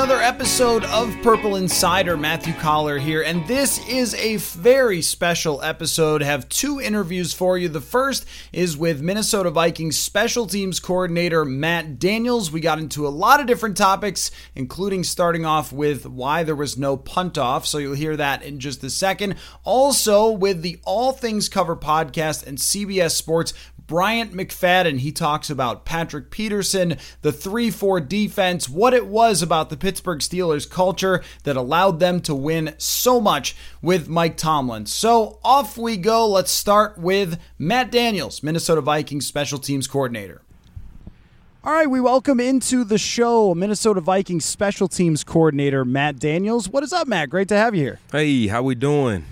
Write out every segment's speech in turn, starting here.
Another episode of Purple Insider. Matthew Coller here, and this is a very special episode. I have two interviews for you. The first is with Minnesota Vikings special teams coordinator Matt Daniels. We got into a lot of different topics, including starting off with why there was no punt off. So you'll hear that in just a second. Also, with the All Things Covered podcast and CBS Sports Bryant McFadden. He talks about Patrick Peterson, the 3 4 defense, what it was about the Pittsburgh Steelers culture that allowed them to win so much with Mike Tomlin. So off we go. Let's start with Matt Daniels, Minnesota Vikings special teams coordinator. All right, we welcome into the show Minnesota Vikings special teams coordinator Matt Daniels. What is up, Matt? Great to have you here. Hey, how we doing?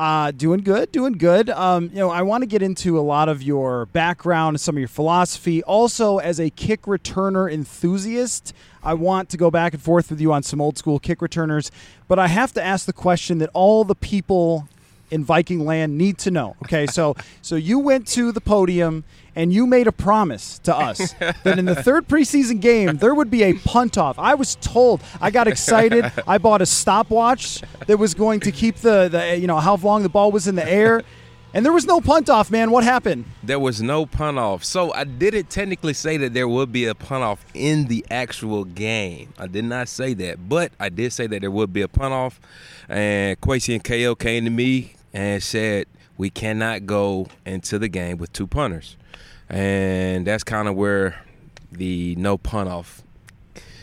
Uh, doing good, doing good. Um, you know, I want to get into a lot of your background, some of your philosophy. Also, as a kick returner enthusiast, I want to go back and forth with you on some old school kick returners. But I have to ask the question that all the people in Viking land need to know. Okay, so so you went to the podium and you made a promise to us that in the third preseason game there would be a punt off. I was told. I got excited. I bought a stopwatch that was going to keep the, the you know how long the ball was in the air. And there was no punt off, man. What happened? There was no punt off. So uh, I didn't technically say that there would be a punt off in the actual game. I did not say that, but I did say that there would be a punt off. And Kwesi and KO came to me and said we cannot go into the game with two punters. And that's kind of where the no pun off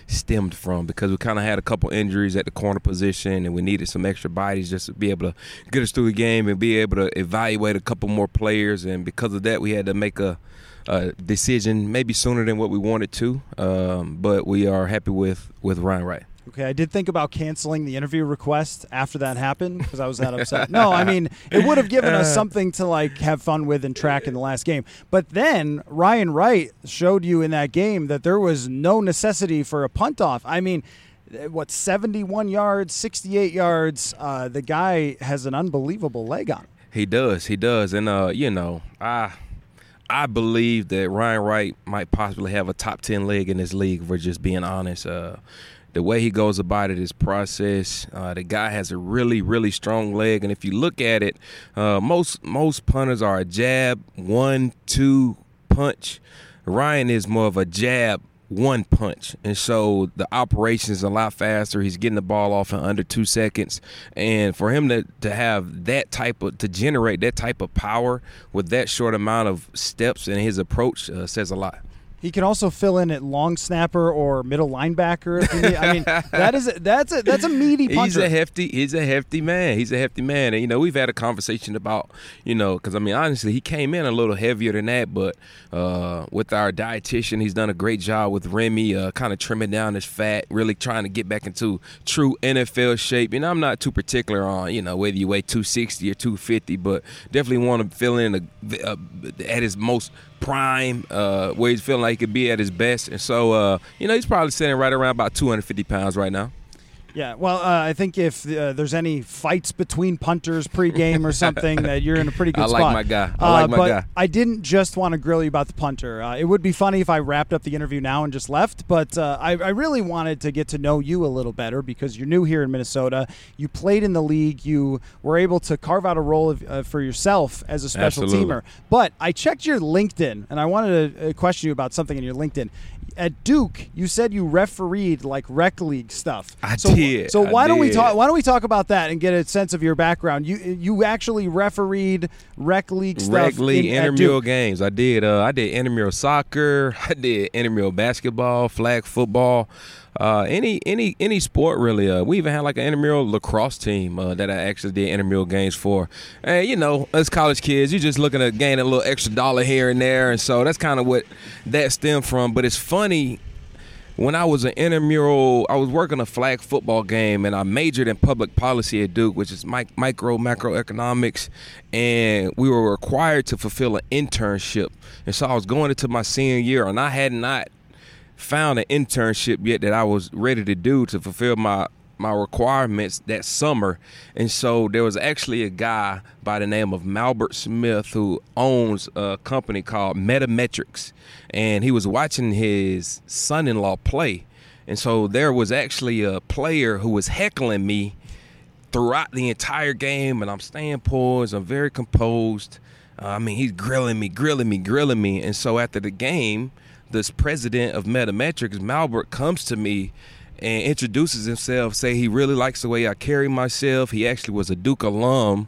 stemmed from because we kind of had a couple injuries at the corner position and we needed some extra bodies just to be able to get us through the game and be able to evaluate a couple more players and because of that we had to make a, a decision maybe sooner than what we wanted to um, but we are happy with with Ryan Wright. Okay, I did think about canceling the interview request after that happened because I was that upset. No, I mean it would have given us something to like have fun with and track in the last game. But then Ryan Wright showed you in that game that there was no necessity for a punt off. I mean, eh, what 71 yards, 68 yards. Uh, the guy has an unbelievable leg on. him. He does, he does, and uh, you know, I I believe that Ryan Wright might possibly have a top ten leg in this league. If we're just being honest. Uh, the way he goes about it, his process. Uh, the guy has a really, really strong leg, and if you look at it, uh, most most punters are a jab, one, two punch. Ryan is more of a jab, one punch, and so the operation is a lot faster. He's getting the ball off in under two seconds, and for him to to have that type of to generate that type of power with that short amount of steps in his approach uh, says a lot. He can also fill in at long snapper or middle linebacker. If you need. I mean, that is that's a that's a meaty puncher. He's a hefty. He's a hefty man. He's a hefty man, and you know we've had a conversation about you know because I mean honestly he came in a little heavier than that, but uh, with our dietitian, he's done a great job with Remy, uh, kind of trimming down his fat, really trying to get back into true NFL shape. And I'm not too particular on you know whether you weigh 260 or 250, but definitely want to fill in a, a, at his most prime, uh, where he's feeling like he could be at his best. And so, uh, you know, he's probably sitting right around about 250 pounds right now. Yeah, well, uh, I think if uh, there's any fights between punters pregame or something, that you're in a pretty good I like spot. my guy. I like Uh, my but guy. I didn't just want to grill you about the punter. Uh, it would be funny if I wrapped up the interview now and just left, but uh, I, I really wanted to get to know you a little better because you're new here in Minnesota. You played in the league. You were able to carve out a role of, uh, for yourself as a special Absolutely. teamer. But I checked your LinkedIn, and I wanted to question you about something in your LinkedIn. At Duke, you said you refereed like rec league stuff. I so did. So why I don't we talk? Why don't we talk about that and get a sense of your background? You you actually refereed rec league stuff. Rec league in, intramural games. I did. Uh, I did intramural soccer. I did intramural basketball, flag football, uh, any any any sport really. Uh, we even had like an intramural lacrosse team uh, that I actually did intramural games for. And you know, as college kids, you're just looking to gain a little extra dollar here and there, and so that's kind of what that stemmed from. But it's funny when I was an intramural, I was working a flag football game, and I majored in public policy at Duke, which is mic- micro macroeconomics, and we were required to fulfill an internship. And so I was going into my senior year, and I had not found an internship yet that I was ready to do to fulfill my my requirements that summer. And so there was actually a guy by the name of Malbert Smith who owns a company called Metametrics. And he was watching his son in law play. And so there was actually a player who was heckling me throughout the entire game, and I'm staying poised. I'm very composed. Uh, I mean, he's grilling me, grilling me, grilling me. And so after the game, this president of Metametrics, Malbert, comes to me and introduces himself, say he really likes the way I carry myself. He actually was a Duke alum.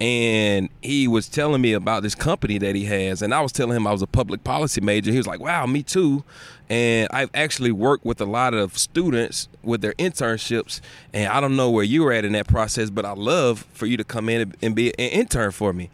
And he was telling me about this company that he has. And I was telling him I was a public policy major. He was like, wow, me too. And I've actually worked with a lot of students with their internships. And I don't know where you were at in that process, but I love for you to come in and be an intern for me.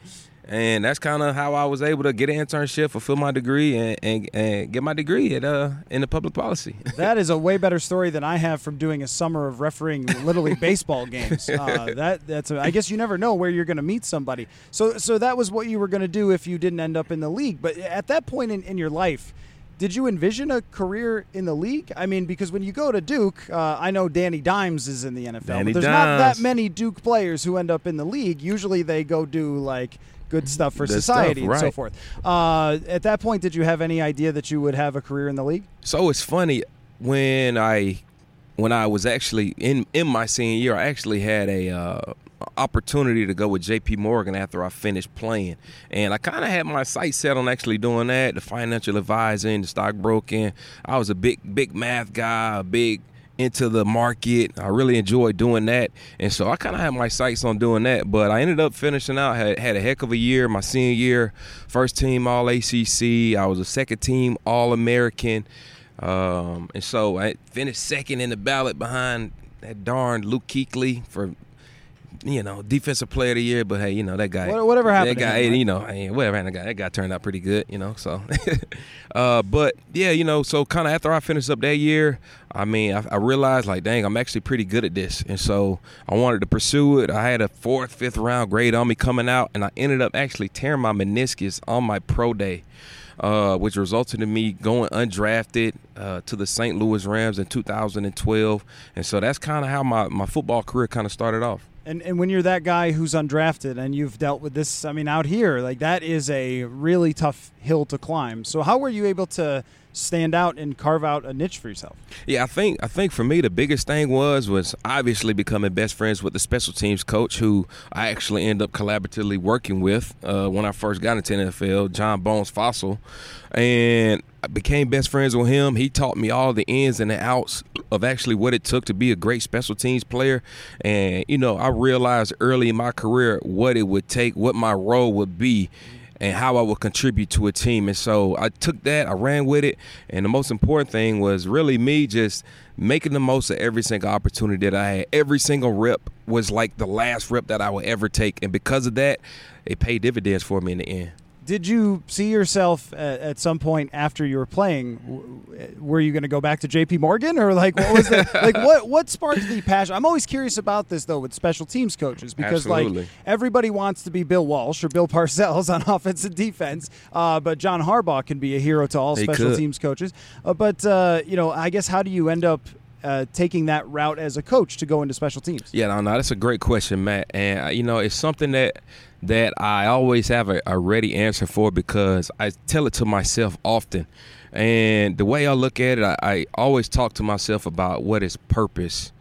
And that's kind of how I was able to get an internship, fulfill my degree, and, and, and get my degree at uh in the public policy. That is a way better story than I have from doing a summer of refereeing Little League baseball games. Uh, that that's a, I guess you never know where you're going to meet somebody. So so that was what you were going to do if you didn't end up in the league. But at that point in, in your life, did you envision a career in the league? I mean, because when you go to Duke, uh, I know Danny Dimes is in the NFL, Danny but there's not that many Duke players who end up in the league. Usually they go do like good stuff for society stuff, and so forth. Uh, at that point, did you have any idea that you would have a career in the league? So it's funny when I when I was actually in in my senior year, I actually had a uh, opportunity to go with J.P. Morgan after I finished playing, and I kind of had my sights set on actually doing that, the financial advising, the stockbroking. I was a big big math guy, a big into the market. I really enjoyed doing that, and so I kind of had my sights on doing that. But I ended up finishing out had had a heck of a year. My senior year, first team All ACC. I was a second team All American, um, and so I finished second in the ballot behind that darn Luke Kuechly for. You know, defensive player of the year, but hey, you know that guy. Whatever happened That to guy, him, right? you know, hey, whatever happened that guy. That guy turned out pretty good, you know. So, uh, but yeah, you know, so kind of after I finished up that year, I mean, I, I realized like, dang, I'm actually pretty good at this, and so I wanted to pursue it. I had a fourth, fifth round grade on me coming out, and I ended up actually tearing my meniscus on my pro day. Uh, which resulted in me going undrafted uh, to the St. Louis Rams in 2012, and so that's kind of how my, my football career kind of started off. And and when you're that guy who's undrafted and you've dealt with this, I mean, out here, like that is a really tough hill to climb. So how were you able to stand out and carve out a niche for yourself? Yeah, I think I think for me the biggest thing was was obviously becoming best friends with the special teams coach who I actually end up collaboratively working with uh, when I first got into NFL, John Bones Fassel, and I became best friends with him. He taught me all the ins and the outs of actually what it took to be a great special teams player, and you know I realized early in my career what it would take, what my role would be and how I would contribute to a team. And so I took that, I ran with it, and the most important thing was really me just making the most of every single opportunity that I had. Every single rep was like the last rep that I would ever take, and because of that, it paid dividends for me in the end. Did you see yourself at, at some point after you were playing? w- Were you going to go back to J.P. Morgan, or like what was the like what what sparked the passion? I'm always curious about this though with special teams coaches because Absolutely. like everybody wants to be Bill Walsh or Bill Parcells on offense and defense, uh, but John Harbaugh can be a hero to all He special could. teams coaches. Uh, but uh, you know, I guess how do you end up uh, taking that route as a coach to go into special teams? Yeah, no, no, that's a great question, Matt. And uh, you know, it's something that that I always have a, a ready answer for because I tell it to myself often. And the way I look at it, I, I always talk to myself about what is purpose.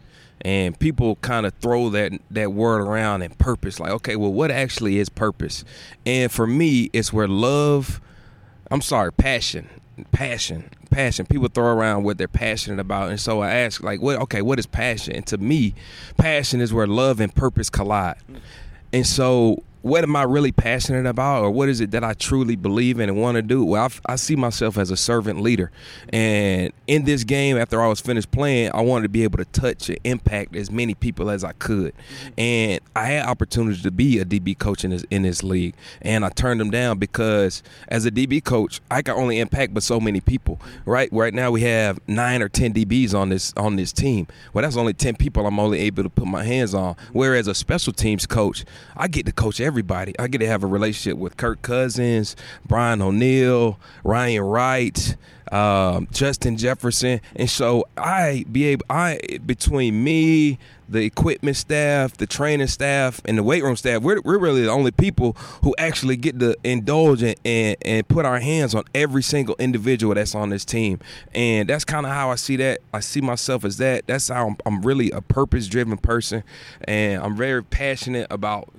And people kind of throw that that word around and purpose, like, okay, well, what actually is purpose? And for me, it's where love, I'm sorry, passion, passion, passion. People throw around what they're passionate about, and so I ask, like, what? Okay, what is passion? And to me, passion is where love and purpose collide. And so what am I really passionate about, or what is it that I truly believe in and want to do? Well, I, I, see myself as a servant leader, and in this game, after I was finished playing, I wanted to be able to touch and impact as many people as I could, mm-hmm. and I had opportunities to be a DB coach in this in this league, and I turned them down because as a DB coach, I can only impact but so many people. Mm-hmm. Right, right now we have nine or ten DBs on this on this team. Well, that's only ten people I'm only able to put my hands on. Mm-hmm. Whereas a special teams coach, I get to coach every everybody. I get to have a relationship with Kirk Cousins, Brian O'Neill, Ryan Wright, um, Justin Jefferson, and so I be able. I between me, the equipment staff, the training staff, and the weight room staff, we're, we're really the only people who actually get to indulge and, and, and put our hands on every single individual that's on this team. And that's kind of how I see that. I see myself as that. That's how I'm, I'm really a purpose driven person. And I'm very passionate about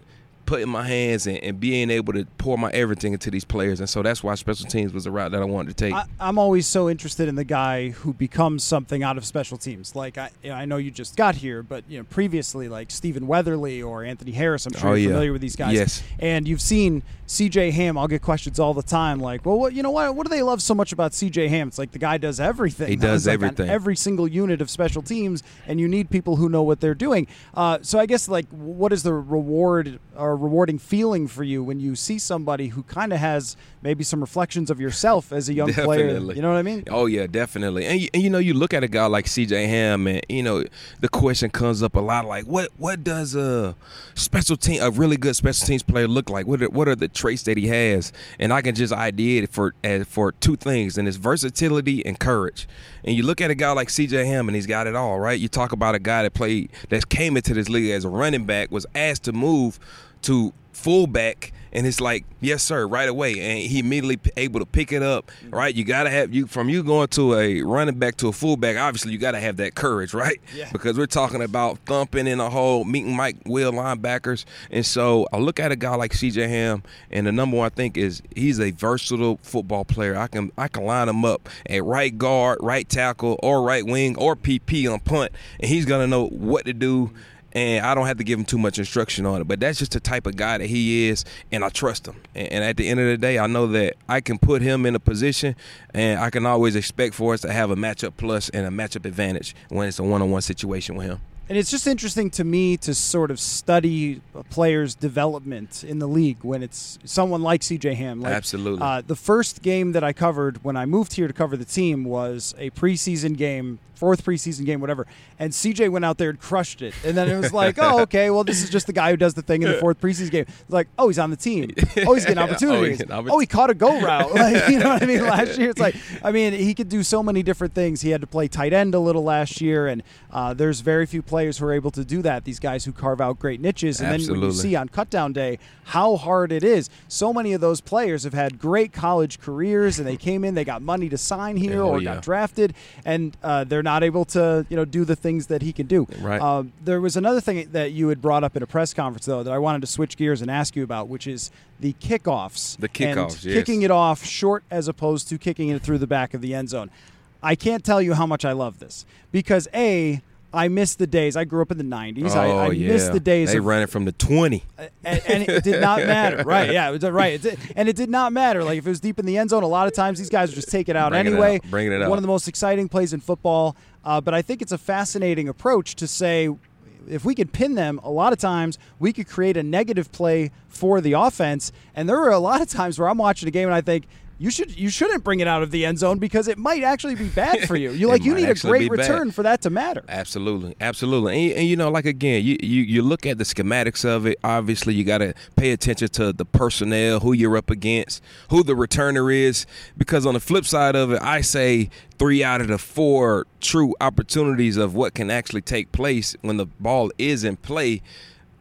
putting my hands and, and, being able to pour my everything into these players. And so that's why special teams was the route that I wanted to take. I, am always so interested in the guy who becomes something out of special teams. Like I, you know, I know you just got here, but you know previously like Stephen Weatherly or Anthony Harris. I'm sure oh, you're yeah. familiar with these guys. Yes. And you've seen CJ Ham. I'll get questions all the time like, well, what you know what? What do they love so much about CJ Ham? It's like the guy does everything. He does like everything. every single unit of special teams, and you need people who know what they're doing. Uh, so I guess like, what is the reward or rewarding feeling? for you when you see somebody who kind of has maybe some reflections of yourself as a young player. You know what I mean? Oh yeah, definitely. And you, and you know, you look at a guy like C.J. Ham, and you know, the question comes up a lot like, what what does a special team, a really good special teams player look like? What are, what are the traits that he has? And I can just idea it for eh, for two things, and it's versatility and courage. And you look at a guy like C.J. Ham, and he's got it all, right? You talk about a guy that played that came into this league as a running back, was asked to move to fullback and it's like yes sir right away. And he immediately able to pick it up mm-hmm. right? You gotta have you from you going to a running back to a fullback obviously you gotta have that courage right? Yeah. because we're talking about thumping in a hole meeting mike will linebackers. And so i look at a guy like cj ham and the number one i think is he's a versatile football player. I can i can line him up at right guard right tackle or right wing or pp on punt and he's gonna know what to do and I don't have to give him too much instruction on it. But that's just the type of guy that he is, and I trust him. And, and, at the end of the day, I know that I can put him in a position, and I can always expect for us to have a matchup plus and a matchup advantage when it's a one-on-one situation with him. And it's just interesting to me to sort of study a player's development in the league when it's someone like CJ Ham. Like, Absolutely. Uh, the first game that I covered when I moved here to cover the team was a preseason game fourth preseason game, whatever. And CJ went out there and crushed it. And then it was like, oh, okay, well, this is just the guy who does the thing in the fourth preseason game. It's like, oh, he's on the team. Oh, he's getting opportunities. oh, oh, he caught a go route. Like, you know what I mean? Last year, it's like, I mean, he could do so many different things. He had to play tight end a little last year, and uh, there's very few players who are able to do that. These guys who carve out great niches. And Absolutely. then when you see on cutdown day how hard it is, so many of those players have had great college careers, and they came in, they got money to sign here or yeah. got drafted, and uh, they're not able to you know do the things that he can do. Right. Uh, there was another thing that you had brought up in a press conference though that I wanted to switch gears and ask you about, which is the kickoffs. The kickoffs, yes. Kicking it off short as opposed to kicking it through the back of the end zone. I can't tell you how much I love this because a I miss the days. I grew up in the '90s. Oh, I, I yeah. miss the days. They of, ran it from the 20, and, and, it did not matter. Right? Yeah, it was, right. and it did not matter. Like if it was deep in the end zone, a lot of times these guys would just take it out Bring anyway. It out. Bringing it out. One of the most exciting plays in football. Uh, but I think it's a fascinating approach to say if we could pin them, a lot of times we could create a negative play for the offense. And there are a lot of times where I'm watching a game and I think, you should you shouldn't bring it out of the end zone because it might actually be bad for you. You like you need a great return bad. for that to matter. Absolutely, absolutely. And, and, you know, like again, you, you you look at the schematics of it. Obviously, you got to pay attention to the personnel, who you're up against, who the returner is. Because on the flip side of it, I say three out of the four true opportunities of what can actually take place when the ball is in play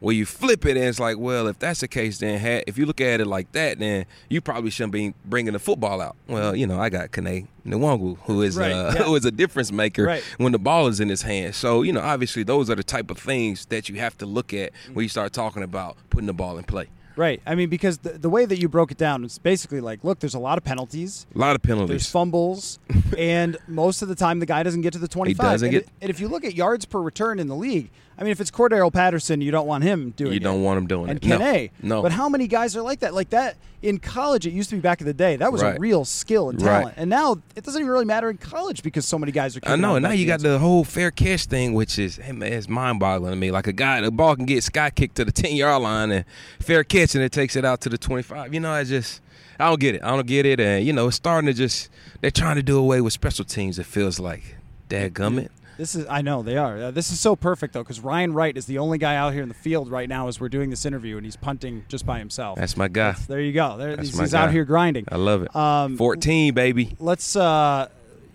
well, you flip it and it's like, well, if that's the case, then if you look at it like that, then you probably shouldn't be bringing the football out. Well, you know, I got Kene Nwangwu, who is right, uh, yeah. who is a difference maker right. when the ball is in his hand. So, you know, obviously those are the type of things that you have to look at when you start talking about putting the ball in play. Right. I mean, because the, the way that you broke it down, it's basically like, look, there's a lot of penalties. A lot of penalties. There's fumbles, and most of the time the guy doesn't get to the 25. He doesn't and, get- it- and if you look at yards per return in the league, I mean, if it's Cordarrelle Patterson, you don't want him doing You it. You don't want him doing and it. No. Kene. No. But how many guys are like that? Like that in college, it used to be back in the day. That was Right. a real skill and Right. talent. And now it doesn't even really matter in college because so many guys are. I know. And now you got the whole fair catch thing, which is hey, man, it's mind boggling to me. Like a guy, the ball can get sky kicked to the ten yard line and fair catch, and it takes it out to the twenty five. You know, I just I don't get it. I don't get it, and you know, it's starting to just they're trying to do away with special teams. It feels like, dadgummit. This is I know they are. Uh, this is so perfect though because Ryan Wright is the only guy out here in the field right now as we're doing this interview, and he's punting just by himself. That's my guy. There you go. There, That's he's he's out here grinding. I love it. Um, Fourteen, baby. Let's. Uh,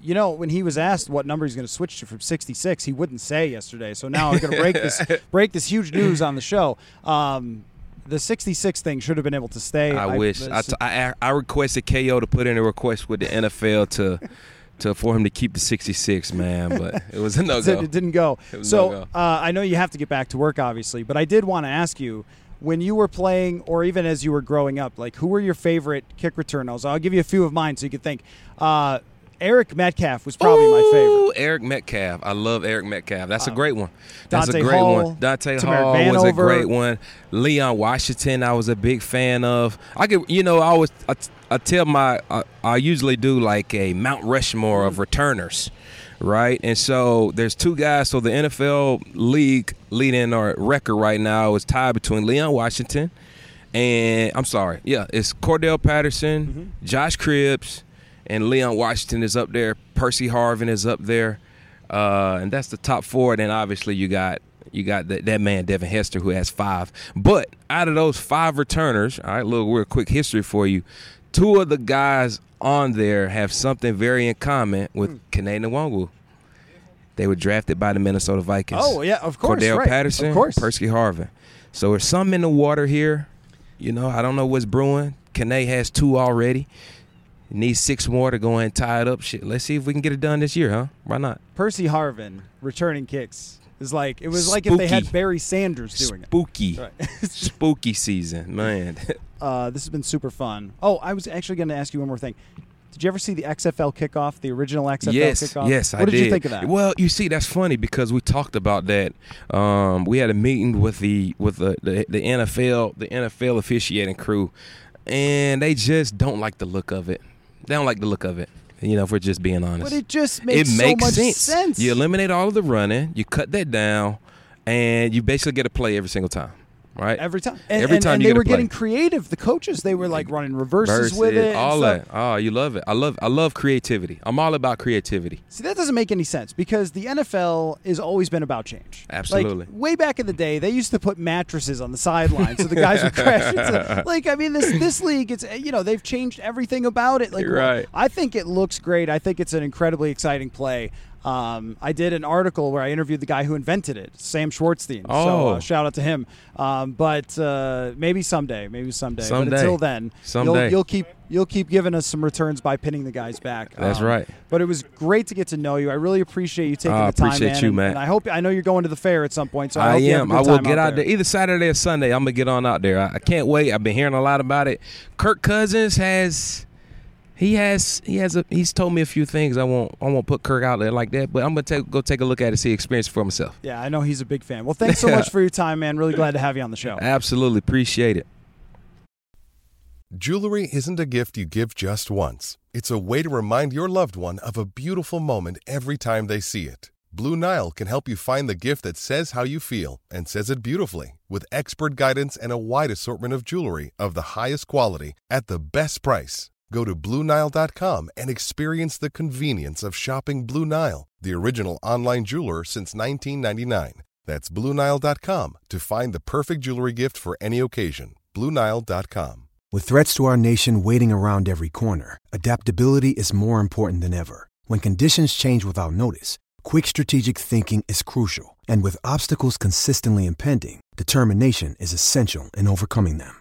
you know, when he was asked what number he's going to switch to from 66, he wouldn't say yesterday. So now I'm going to break this break this huge news on the show. Um, the 66 thing should have been able to stay. I, wish. I, t- I I requested KO to put in a request with the NFL to to for him to keep the 66, man, but it was a no it, go. it didn't go. It So no-go. uh, I know you have to get back to work, obviously, but I did want to ask you when you were playing, or even as you were growing up, like who were your favorite kick returners? I'll give you a few of mine so you can think. Uh, Eric Metcalf was probably my favorite. Ooh, Eric Metcalf. I love Eric Metcalf. That's a great one. That's Dante a great Hall, one. Dante Hall was a great one. Leon Washington, I was a big fan of. I could, you know, I always, I, I tell my, I, I usually do like a Mount Rushmore of returners, right? And so there's two guys. So the NFL league leading our record right now is tied between Leon Washington and I'm sorry, yeah, it's Cordarrelle Patterson, Mm-hmm. Josh Cribbs, and Leon Washington is up there. Percy Harvin is up there, uh, and that's the top four. Then obviously you got you got that, that man Devin Hester who has five. But out of those five returners, all right, little real quick history for you. Two of the guys on there have something very in common with Hmm. Kene Nwangwu. They were drafted by the Minnesota Vikings. Oh yeah, of course. Cordarrelle right. Patterson, of course. Percy Harvin. So there's something in the water here. You know, I don't know what's brewing. Kane has two already. Needs six more to go and tie it up. Shit, let's see if we can get it done this year, huh? Why not? Percy Harvin returning kicks is like it was like if they had Barry Sanders doing it. Spooky, spooky season, man. uh, this has been super fun. Oh, I was actually going to ask you one more thing. Did you ever see the XFL kickoff, the original XFL yes, kickoff? yes, what I did, What did. you think of that? Well, you see, that's funny because we talked about that. Um, we had a meeting with the with the, the the NFL the NFL officiating crew, and they just don't like the look of it. They don't like the look of it. You know, if we're just being honest. but it just makes, it makes so much sense. sense. You eliminate all of the running, you cut that down, and you basically get a play every single time, right? every time. And, Every and- time and you they were play. getting creative. The coaches, they were like running reverses with it. all that. Oh, you love it. I love. I love creativity. I'm all about creativity. See, that doesn't make any sense because the NFL has always been about change. Absolutely. Like, way back in the day, they used to put mattresses on the sideline so the guys would crash into. Like, I mean, this this league, it's eh, you know they've changed everything about it. Like, You're right. I think it looks great. I think it's an incredibly exciting play. Um, I did an article where I interviewed the guy who invented it, Sam Schwartzstein. So Oh. uh, shout out to him. Um, but uh, maybe someday, maybe someday. But Someday. until then, Someday. You'll, you'll keep you'll keep giving us some returns by pinning the guys back. That's Um, right. But it was great to get to know you. I really appreciate you taking I the time, I appreciate man. you, and, man. and I hope I know you're going to the fair at some point. So I, I, hope you have a am. I will get out there. there either Saturday or Sunday. I'm gonna get on out there. I, I can't wait. I've been hearing a lot about it. Kirk Cousins has. He has he has a he's told me a few things. I won't I won't put Kirk out there like that, but I'm gonna take, go take a look at it, see experience for myself. Yeah, I know he's a big fan. Well, thanks so much for your time, man. Really glad to have you on the show. Absolutely appreciate it. Jewelry isn't a gift you give just once. It's a way to remind your loved one of a beautiful moment every time they see it. Blue Nile can help you find the gift that says how you feel and says it beautifully with expert guidance and a wide assortment of jewelry of the highest quality at the best price. Go to BlueNile.com and experience the convenience of shopping Blue Nile, the original online jeweler since 1999. That's BlueNile.com to find the perfect jewelry gift for any occasion. BlueNile.com. With threats to our nation waiting around every corner, adaptability is more important than ever. When conditions change without notice, quick strategic thinking is crucial. And with obstacles consistently impending, determination is essential in overcoming them.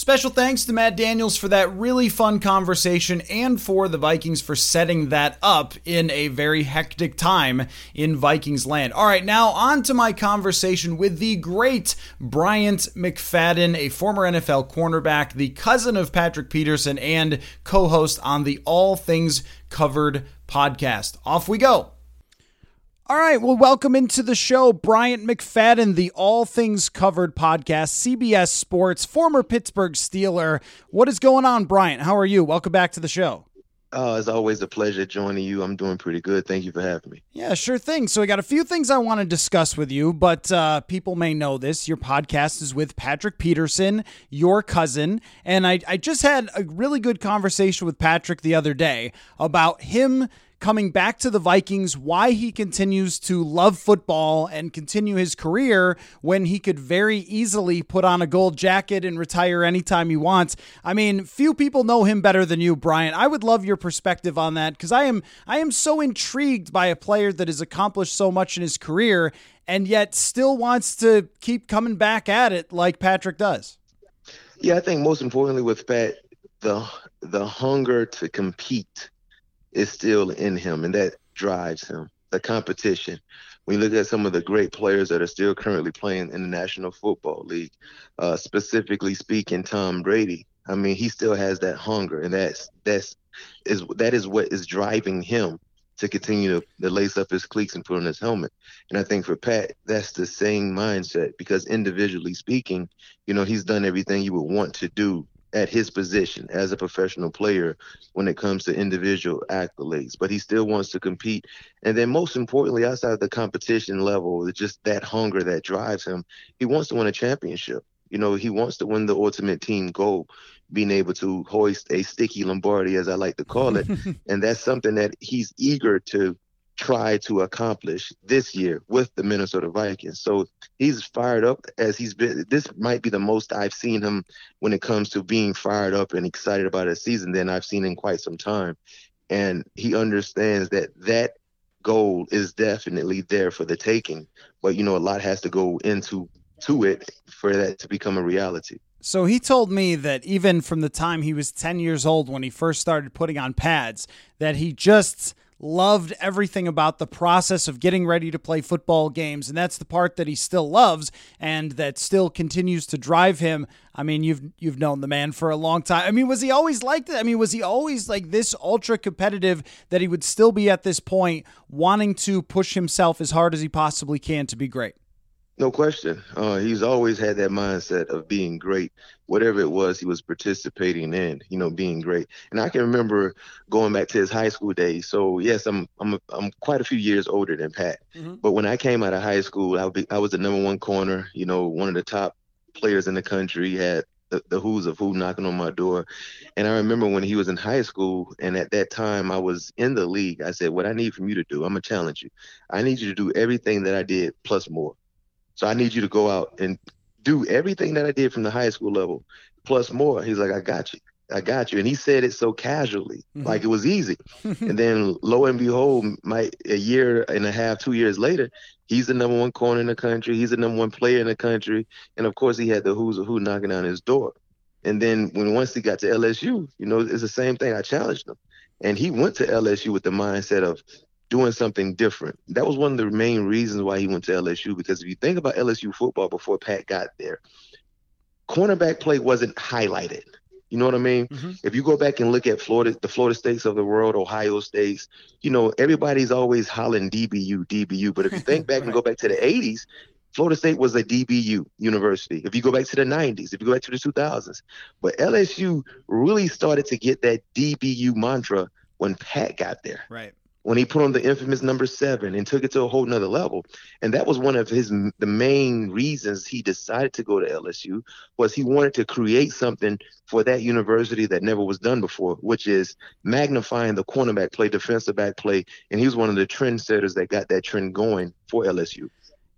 Special thanks to Matt Daniels for that really fun conversation and for the Vikings for setting that up in a very hectic time in Vikings land. All right, now on to my conversation with the great Bryant McFadden, a former NFL cornerback, the cousin of Patrick Peterson, and co host on the All Things Covered podcast. Off we go. All right, well, welcome into the show, Bryant McFadden, the All Things Covered podcast, CBS Sports, former Pittsburgh Steeler. What is going on, Bryant? How are you? Welcome back to the show. Oh, it's always a pleasure joining you. I'm doing pretty good. Thank you for having me. Yeah, sure thing. So, I got a few things I want to discuss with you, but uh, people may know this. Your podcast is with Patrick Peterson, your cousin. And I, I just had a really good conversation with Patrick the other day about him coming back to the Vikings, why he continues to love football and continue his career when he could very easily put on a gold jacket and retire anytime he wants. I mean, few people know him better than you, Bryant. I would love your perspective on that because I am I am so intrigued by a player that has accomplished so much in his career and yet still wants to keep coming back at it like Patrick does. Yeah, I think most importantly with Pat, the the hunger to compete is still in him, and that drives him. The competition. When you look at some of the great players that are still currently playing in the National Football League, uh, specifically speaking, Tom Brady. I mean, he still has that hunger, and that's that's is that is what is driving him to continue to, to lace up his cleats and put on his helmet. And I think for Pat, that's the same mindset because individually speaking, you know, he's done everything you would want to do at his position as a professional player when it comes to individual accolades, but he still wants to compete. And then, most importantly, outside of the competition level, just that hunger that drives him, he wants to win a championship. You know, he wants to win the ultimate team goal, being able to hoist a sticky Lombardi, as I like to call it. and that's something that he's eager to try to accomplish this year with the Minnesota Vikings. So he's fired up as he's been. This might be the most I've seen him when it comes to being fired up and excited about a season than I've seen in quite some time. And he understands that that goal is definitely there for the taking. But you know, a lot has to go into to it for that to become a reality. So he told me that even from the time he was 10 years old when he first started putting on pads, that he just loved everything about the process of getting ready to play football games and that's the part that he still loves and that still continues to drive him. I mean you've you've known the man for a long time. I mean was he always like that? I mean was he always like this ultra competitive that he would still be at this point wanting to push himself as hard as he possibly can to be great no question. Uh, he's always had that mindset of being great, whatever it was he was participating in. You know, being great. And I can remember going back to his high school days. So yes, I'm I'm I'm quite a few years older than Pat. Mm-hmm. But when I came out of high school, I, be, I was the number one corner. You know, one of the top players in the country. Had the, the who's of who knocking on my door. And I remember when he was in high school, and at that time I was in the league. I said, "What I need from you to do, I'm gonna challenge you. I need you to do everything that I did plus more." So I need you to go out and do everything that I did from the high school level, plus more. He's like, I got you. I got you. And he said it so casually, mm-hmm. like it was easy. and then lo and behold, my a year and a half, two years later, he's the number one corner in the country. He's the number one player in the country. And of course he had the who's of who knocking on his door. And then when once he got to LSU, you know, it's the same thing. I challenged him. And he went to LSU with the mindset of doing something different. That was one of the main reasons why he went to LSU because if you think about LSU football before Pat got there, cornerback play wasn't highlighted. You know what I mean? Mm-hmm. If you go back and look at Florida, the Florida states of the world, Ohio states, you know, everybody's always hollering DBU, DBU. But if you think back right. and go back to the 80s, Florida State was a DBU university. If you go back to the 90s, if you go back to the 2000s, but LSU really started to get that DBU mantra when Pat got there. Right when he put on the infamous number seven and took it to a whole nother level. And that was one of his the main reasons he decided to go to LSU was he wanted to create something for that university that never was done before, which is magnifying the cornerback play, defensive back play. And he was one of the trendsetters that got that trend going for LSU.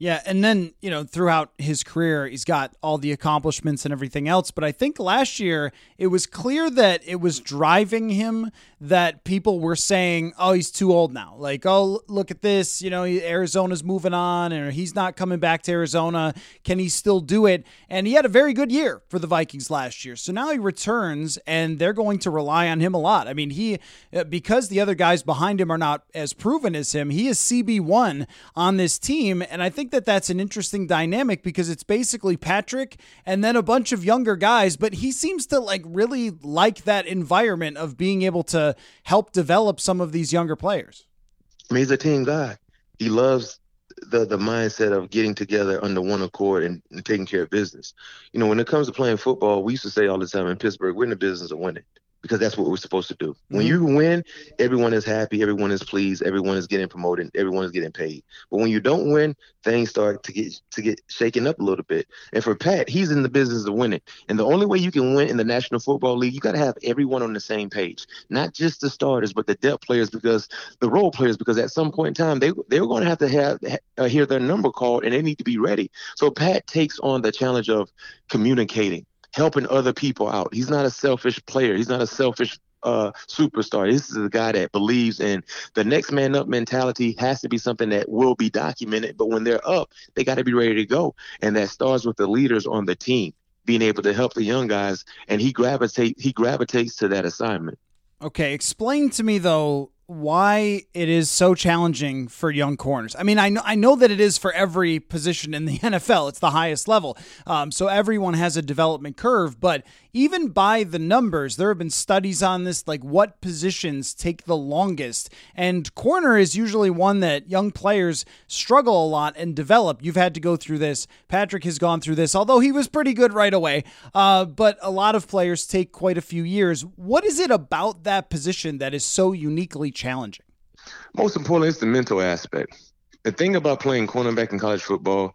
Yeah, and then, you know, throughout his career, he's got all the accomplishments and everything else. But I think last year it was clear that it was driving him that people were saying, oh, he's too old now. Like, oh, look at this. You know, Arizona's moving on or he's not coming back to Arizona. Can he still do it? And he had a very good year for the Vikings last year. So now he returns and they're going to rely on him a lot. I mean, he, uh, because the other guys behind him are not as proven as him, he is CB1 on this team. And I think that that's an interesting dynamic because it's basically Patrick and then a bunch of younger guys, but he seems to like really like that environment of being able to help develop some of these younger players. I mean, he's a team guy. He loves the the mindset of getting together under one accord and, and taking care of business. You know, when it comes to playing football, we used to say all the time in Pittsburgh, we're in the business of winning because that's what we're supposed to do. Mm-hmm. When you win, everyone is happy, everyone is pleased, everyone is getting promoted, everyone is getting paid. But when you don't win, things start to get to get shaken up a little bit. And for Pat, he's in the business of winning. And the only way you can win in the National Football League, you got to have everyone on the same page, not just the starters, but the depth players, because the role players, because at some point in time they they're going to have to have uh, hear their number called and they need to be ready. So Pat takes on the challenge of communicating helping other people out. He's not a selfish player. He's not a selfish uh, superstar. This is a guy that believes in the next man up mentality has to be something that will be documented. But when they're up, they got to be ready to go. And that starts with the leaders on the team being able to help the young guys. And he gravitate he gravitates to that assignment. Okay, explain to me though why it is so challenging for young corners. I mean, I know I know that it is for every position in the NFL. It's the highest level, um, so everyone has a development curve. But even by the numbers, there have been studies on this, like what positions take the longest. And corner is usually one that young players struggle a lot and develop. You've had to go through this. Patrick has gone through this, although he was pretty good right away. Uh, but a lot of players take quite a few years. What is it about that position that is so uniquely challenging? Most importantly, it's the mental aspect. The thing about playing cornerback in college football,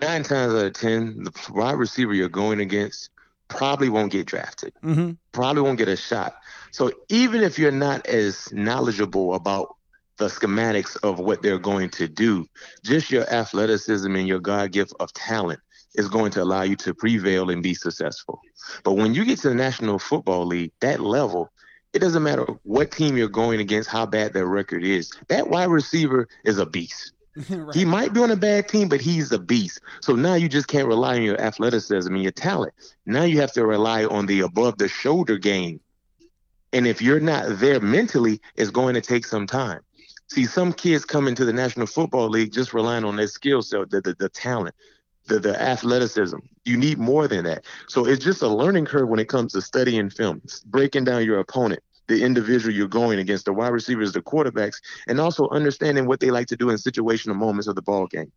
nine times out of ten, the wide receiver you're going against probably won't get drafted, mm-hmm. probably won't get a shot. So even if you're not as knowledgeable about the schematics of what they're going to do, just your athleticism and your God gift of talent is going to allow you to prevail and be successful. But when you get to the National Football League, that level, it doesn't matter what team you're going against, how bad their record is. That wide receiver is a beast. right. He might be on a bad team, but he's a beast. So now you just can't rely on your athleticism and your talent. Now you have to rely on the above the shoulder game. And if you're not there mentally, it's going to take some time. See, some kids come into the National Football League just relying on their skill set, the, the, the talent, the, the athleticism. You need more than that. So it's just a learning curve when it comes to studying film, breaking down your opponent, the individual you're going against, the wide receivers, the quarterbacks, and also understanding what they like to do in situational moments of the ball game.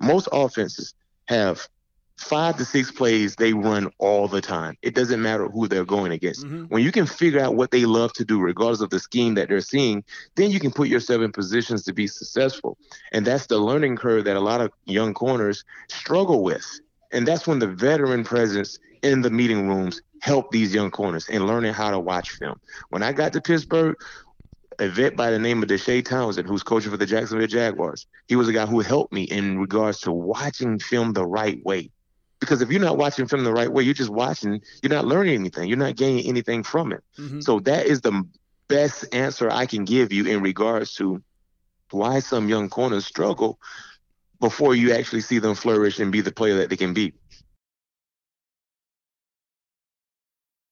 Most offenses have five to six plays they run all the time. It doesn't matter who they're going against. Mm-hmm. When you can figure out what they love to do, regardless of the scheme that they're seeing, then you can put yourself in positions to be successful. And that's the learning curve that a lot of young corners struggle with. And that's when the veteran presence in the meeting rooms help these young corners in learning how to watch film. When I got to Pittsburgh, a vet by the name of Deshea Townsend, who's coaching for the Jacksonville Jaguars, he was a guy who helped me in regards to watching film the right way. Because if you're not watching film the right way, you're just watching, you're not learning anything, you're not gaining anything from it. Mm-hmm. So that is the best answer I can give you in regards to why some young corners struggle before you actually see them flourish and be the player that they can be.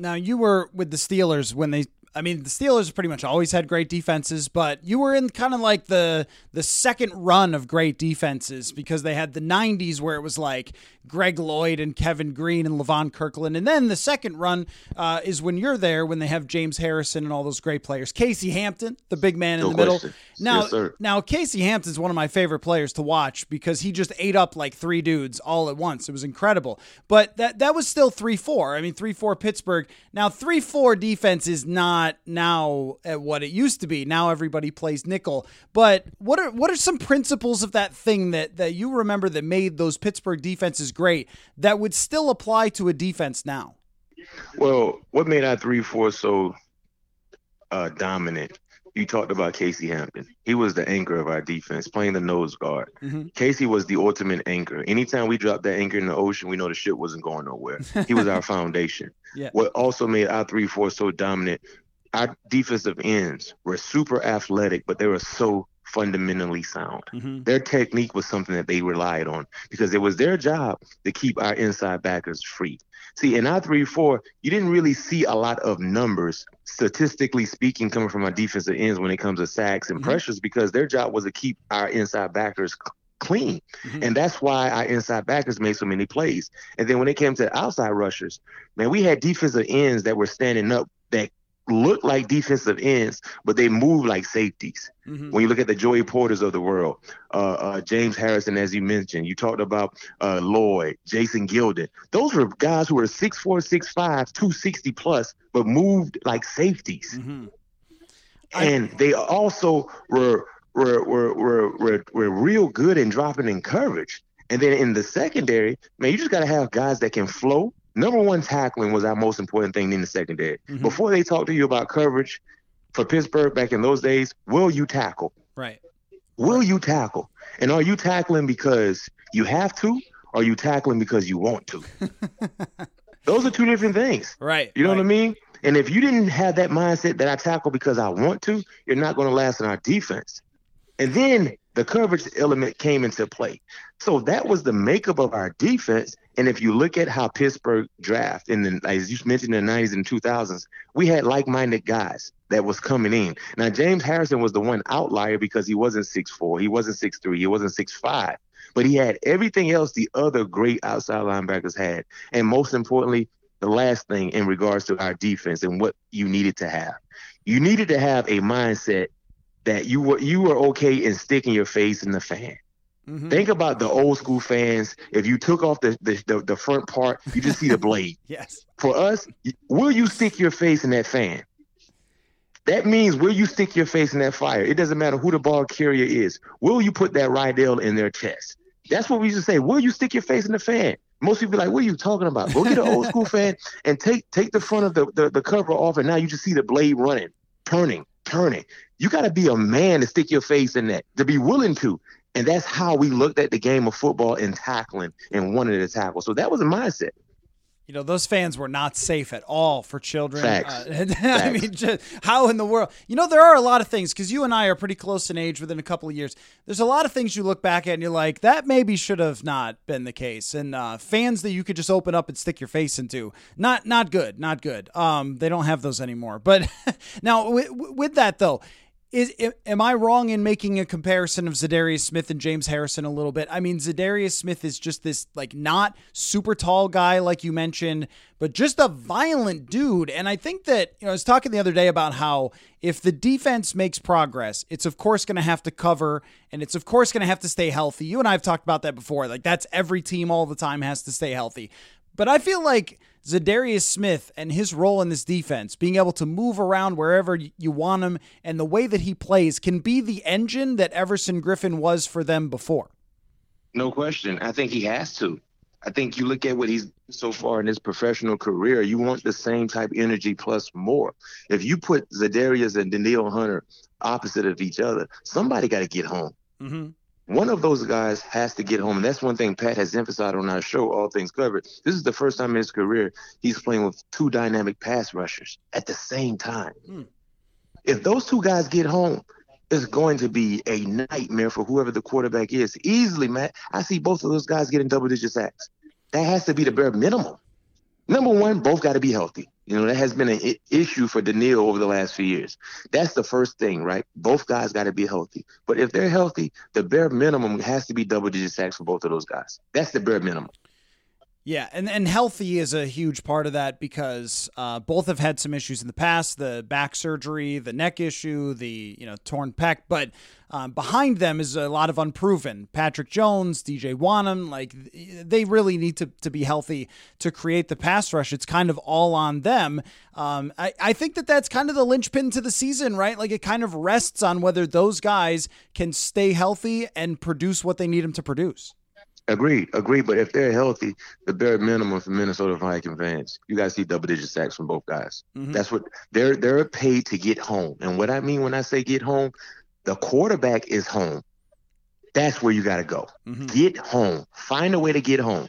Now you were with the Steelers when they I mean, the Steelers pretty much always had great defenses, but you were in kind of like the the second run of great defenses because they had the 90s where it was like Greg Lloyd and Kevin Greene and Levon Kirkland. And then the second run uh, is when you're there when they have James Harrison and all those great players. Casey Hampton, the big man in No the middle. Now, Yes, now Casey Hampton's one of my favorite players to watch because he just ate up like three dudes all at once. It was incredible. But that that was still 3-4. I mean 3-4 Pittsburgh. Now 3-4 defense is not now at what it used to be. Now everybody plays nickel. But what are what are some principles of that thing that that you remember that made those Pittsburgh defenses great that would still apply to a defense now? Well, what made our three four so uh, dominant? You talked about Casey Hampton. He was the anchor of our defense, playing the nose guard. Mhm. Casey was the ultimate anchor. Anytime we dropped that anchor in the ocean, we know the ship wasn't going nowhere. He was our foundation. Yeah. What also made our three four so dominant? Our defensive ends were super athletic, but they were so fundamentally sound. Mhm. Their technique was something that they relied on because it was their job to keep our inside backers free. See, in our 3 4, you didn't really see a lot of numbers, statistically speaking, coming from our defensive ends when it comes to sacks and pressures because their job was to keep our inside backers c- clean. And that's why our inside backers made so many plays. And then when it came to outside rushers, man, we had defensive ends that were standing up that looked like defensive ends, but they move like safeties. Mhm. When you look at the Joey Porters of the world, uh, uh, James Harrison, as you mentioned, you talked about uh, Lloyd, Jason Gildon. Those were guys who were 6'4", 6'5", 260 plus, but moved like safeties. Mm-hmm. And they also were were, were were were were real good in dropping in coverage. And then in the secondary, man, you just got to have guys that can flow. Number one, tackling was our most important thing in the secondary. Mhm. Before they talk to you about coverage for Pittsburgh back in those days, will you tackle? Right. Will you tackle? And are you tackling because you have to, or are you tackling because you want to? Those are two different things. Right. You know right. what I mean? And if you didn't have that mindset that I tackle because I want to, you're not going to last in our defense. And then the coverage element came into play. So that was the makeup of our defense. And if you look at how Pittsburgh draft, and then as you mentioned in the 90s and 2000s, we had like-minded guys that was coming in. Now James Harrison was the one outlier because he wasn't 6'4", he wasn't 6'3", he wasn't 6'5", but he had everything else the other great outside linebackers had. And most importantly, the last thing in regards to our defense and what you needed to have. You needed to have a mindset that you were you were okay in sticking your face in the fan. Mhm. Think about the old school fans. If you took off the the, the, the front part, you just see the blade. Yes. For us, will you stick your face in that fan? That means will you stick your face in that fire? It doesn't matter who the ball carrier is. Will you put that Riddell in their chest? That's what we used to say. Will you stick your face in the fan? Most people be like, what are you talking about? Go get an old school fan and take take the front of the, the, the cover off, and now you just see the blade running, turning, turning. You got to be a man to stick your face in that, to be willing to. And that's how we looked at the game of football and tackling and wanted to tackle. So that was a mindset. You know, those fans were not safe at all for children. Facts. Uh, I mean, just, how in the world? You know, there are a lot of things because you and I are pretty close in age within a couple of years. There's a lot of things you look back at and you're like, that maybe should have not been the case. And uh, fans that you could just open up and stick your face into, not not good, not good. Um, they don't have those anymore. But now with, with that though, is am I wrong in making a comparison of Za'Darius Smith and James Harrison a little bit? I mean, Za'Darius Smith is just this like not super tall guy like you mentioned, but just a violent dude. And I think that you know, I was talking the other day about how if the defense makes progress, it's of course going to have to cover and it's of course going to have to stay healthy. You and I have talked about that before. Like that's every team all the time has to stay healthy. But I feel like Za'Darius Smith and his role in this defense, being able to move around wherever you want him, and the way that he plays can be the engine that Everson Griffen was for them before. No question. I think he has to. I think you look at what he's so far in his professional career, you want the same type energy plus more. If you put Za'Darius and Danielle Hunter opposite of each other, somebody got to get home. Mm-hmm. One of those guys has to get home. And that's one thing Pat has emphasized on our show, All Things Covered. This is the first time in his career he's playing with two dynamic pass rushers at the same time. Hmm. If those two guys get home, it's going to be a nightmare for whoever the quarterback is. Easily, Matt. I see both of those guys getting double digit sacks. That has to be the bare minimum. Number one, both got to be healthy. You know, that has been an issue for Danielle over the last few years. That's the first thing, right? Both guys got to be healthy. But if they're healthy, the bare minimum has to be double digit sacks for both of those guys. That's the bare minimum. Yeah, and, and healthy is a huge part of that because uh, both have had some issues in the past: the back surgery, the neck issue, the you know torn pec. But um, behind them is a lot of unproven. Patrick Jones, DJ Wonnum, like they really need to, to be healthy to create the pass rush. It's kind of all on them. Um, I, I think that that's kind of the linchpin to the season, right? Like it kind of rests on whether those guys can stay healthy and produce what they need them to produce. Agreed, agreed. But if they're healthy, the bare minimum for Minnesota Viking fans, you got to see double digit sacks from both guys. Mhm. That's what they're they're paid to get home. And what I mean when I say get home, the quarterback is home. That's where you got to go. Mhm. Get home. Find a way to get home.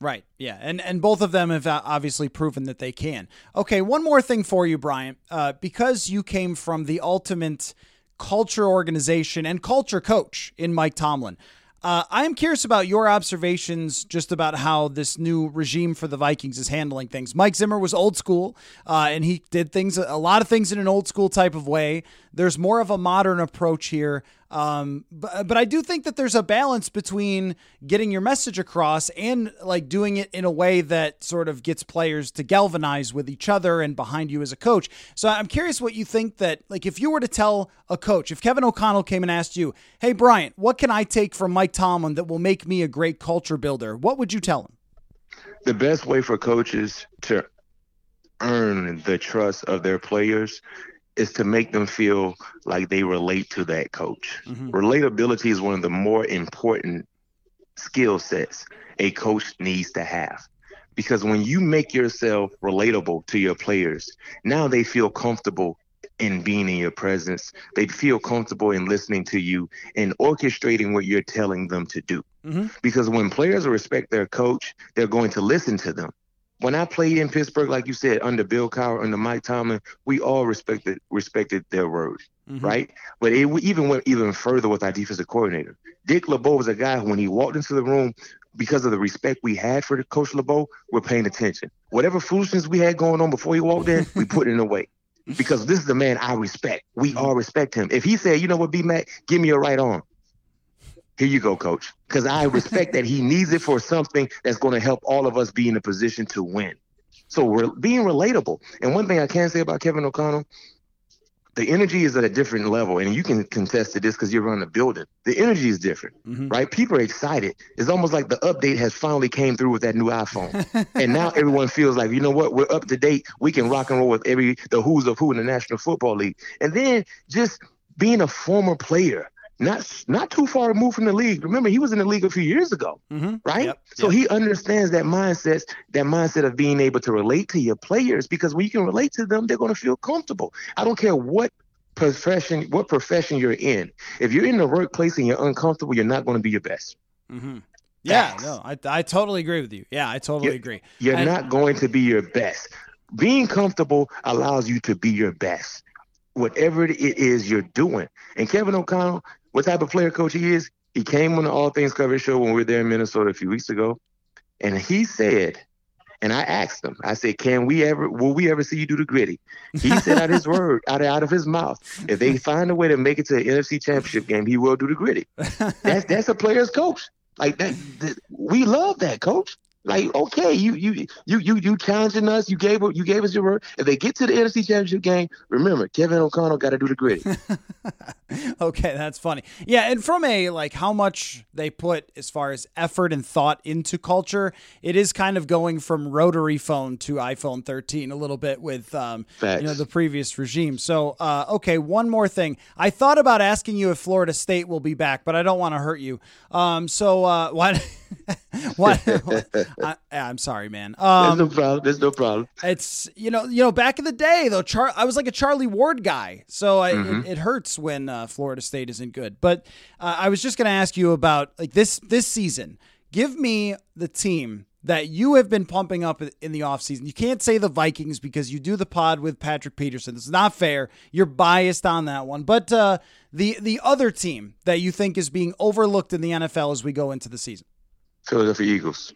Right. Yeah. And and both of them have obviously proven that they can. Okay. One more thing for you, Bryant. Uh, because you came from the ultimate culture organization and culture coach in Mike Tomlin. Uh, I am curious about your observations just about how this new regime for the Vikings is handling things. Mike Zimmer was old school, uh, and he did things, a lot of things in an old school type of way. There's more of a modern approach here. Um, but, but I do think that there's a balance between getting your message across and like doing it in a way that sort of gets players to galvanize with each other and behind you as a coach. So I'm curious what you think that like if you were to tell a coach, if Kevin O'Connell came and asked you, "Hey Bryant, what can I take from Mike Tomlin that will make me a great culture builder?" What would you tell him? the best way for coaches to earn the trust of their players is to make them feel like they relate to that coach. Mm-hmm. Relatability is one of the more important skill sets a coach needs to have. Because when you make yourself relatable to your players, now they feel comfortable in being in your presence. They feel comfortable in listening to you and orchestrating what you're telling them to do. Mm-hmm. Because when players respect their coach, they're going to listen to them. When I played in Pittsburgh, like you said, under Bill Cowher, under Mike Tomlin, we all respected respected their word, mm-hmm. right? But it even went even further with our defensive coordinator. Dick LeBeau was a guy who, when he walked into the room, because of the respect we had for the coach LeBeau, we're paying attention. Whatever foolishness we had going on before he walked in, we put it away. Because this is the man I respect. We mm-hmm. all respect him. If he said, you know what, B Mac, give me a right arm. Here you go, coach. Because I respect that he needs it for something that's going to help all of us be in a position to win. So we're being relatable. And one thing I can say about Kevin O'Connell, the energy is at a different level. And you can contest to this because you're running a building. The energy is different, mm-hmm. right? People are excited. It's almost like the update has finally came through with that new iPhone. and now everyone feels like, you know what, we're up to date. We can rock and roll with every the who's of who in the National Football League. And then just being a former player, not not too far removed from the league. Remember, he was in the league a few years ago, right? so he understands that mindset, that mindset of being able to relate to your players because when you can relate to them, they're going to feel comfortable. I don't care what profession what profession you're in. If you're in the workplace and you're uncomfortable, you're not going to be your best. Mm-hmm. Yeah, no, I, I totally agree with you. Yeah, I totally agree. You're And- not going to be your best. Being comfortable allows you to be your best, whatever it is you're doing. And Kevin O'Connell, what type of player coach he is, he came on the All Things Coverage show when we were there in Minnesota a few weeks ago, and he said, and I asked him, I said, "Can we ever? Will we ever see you do the Griddy?" He said out his word, out of, out of his mouth, if they find a way to make it to the NFC Championship game, he will do the Griddy. That's that's a player's coach. Like that, that- we love that coach. Like, okay, you you you you you challenging us. You gave you gave us your word. If they get to the NFC Championship game, remember Kevin O'Connell got to do the Griddy. okay, that's funny. Yeah, and from a like how much they put as far as effort and thought into culture, it is kind of going from rotary phone to iPhone 13 a little bit with um, you know the previous regime. So, uh, okay, one more thing. I thought about asking you if Florida State will be back, but I don't want to hurt you. Um, so uh, why? why? I, I'm sorry, man. There's Um, no problem. There's no problem. it's you know you know back in the day though Char- I was like a Charlie Ward guy so I, Mhm. it, it hurts when uh, Florida State isn't good but uh, I was just gonna ask you about like this this season give me the team that you have been pumping up in the offseason. You can't say the Vikings because you do the pod with Patrick Peterson. It's not fair. You're biased on that one. But uh, the the other team that you think is being overlooked in the NFL as we go into the season. Philadelphia Eagles.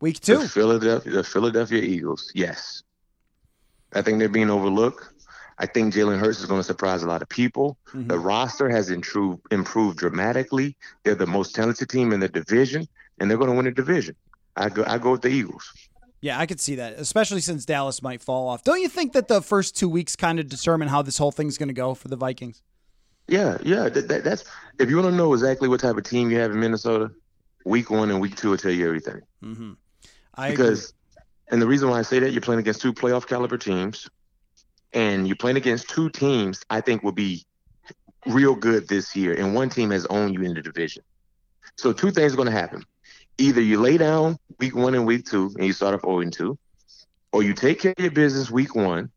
Week two. The Philadelphia, the Philadelphia Eagles. Yes. I think they're being overlooked. I think Jalen Hurts is going to surprise a lot of people. Mm-hmm. The roster has improved improved dramatically. They're the most talented team in the division, and they're going to win the division. I go I go with the Eagles. Yeah, I could see that, especially since Dallas might fall off. Don't you think that the first two weeks kind of determine how this whole thing's going to go for the Vikings? Yeah, yeah. That, that, that's if you want to know exactly what type of team you have in Minnesota, week one and week two will tell you everything. Mm-hmm. I because, and the reason why I say that you're playing against two playoff caliber teams, and you're playing against two teams I think will be real good this year, and one team has owned you in the division. So two things are going to happen: either you lay down week one and week two, and you start off 0 and 2, or you take care of your business week one,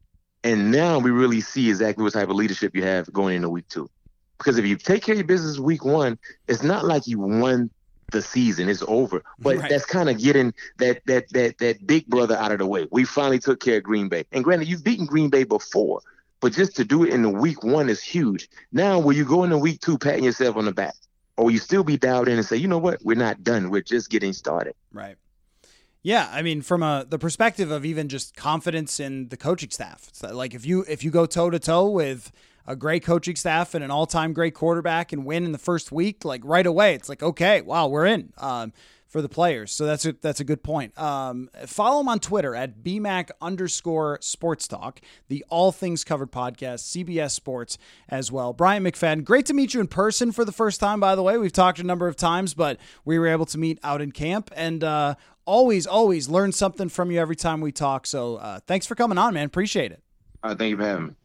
and now we really see exactly what type of leadership you have going into week two. Because if you take care of your business week one, it's not like you won the season; is over. But Right. that's kind of getting that that that that big brother out of the way. We finally took care of Green Bay, and granted, you've beaten Green Bay before, but just to do it in the week one is huge. Now, will you go into week two patting yourself on the back, or will you still be dialed in and say, you know what, we're not done, we're just getting started? Right. Yeah, I mean, from a the perspective of even just confidence in the coaching staff, it's like if you if you go toe to toe with a great coaching staff and an all time great quarterback and win in the first week, like right away, it's like okay, wow, we're in um, for the players. So that's a that's a good point. Um, follow him on Twitter at bmac underscore sports talk, the All Things Covered podcast, CBS Sports as well. Bryant McFadden, great to meet you in person for the first time. By the way, we've talked a number of times, but we were able to meet out in camp and. Uh, always, always learn something from you every time we talk. So uh, thanks for coming on, man. Appreciate it. Right, thank you for having me.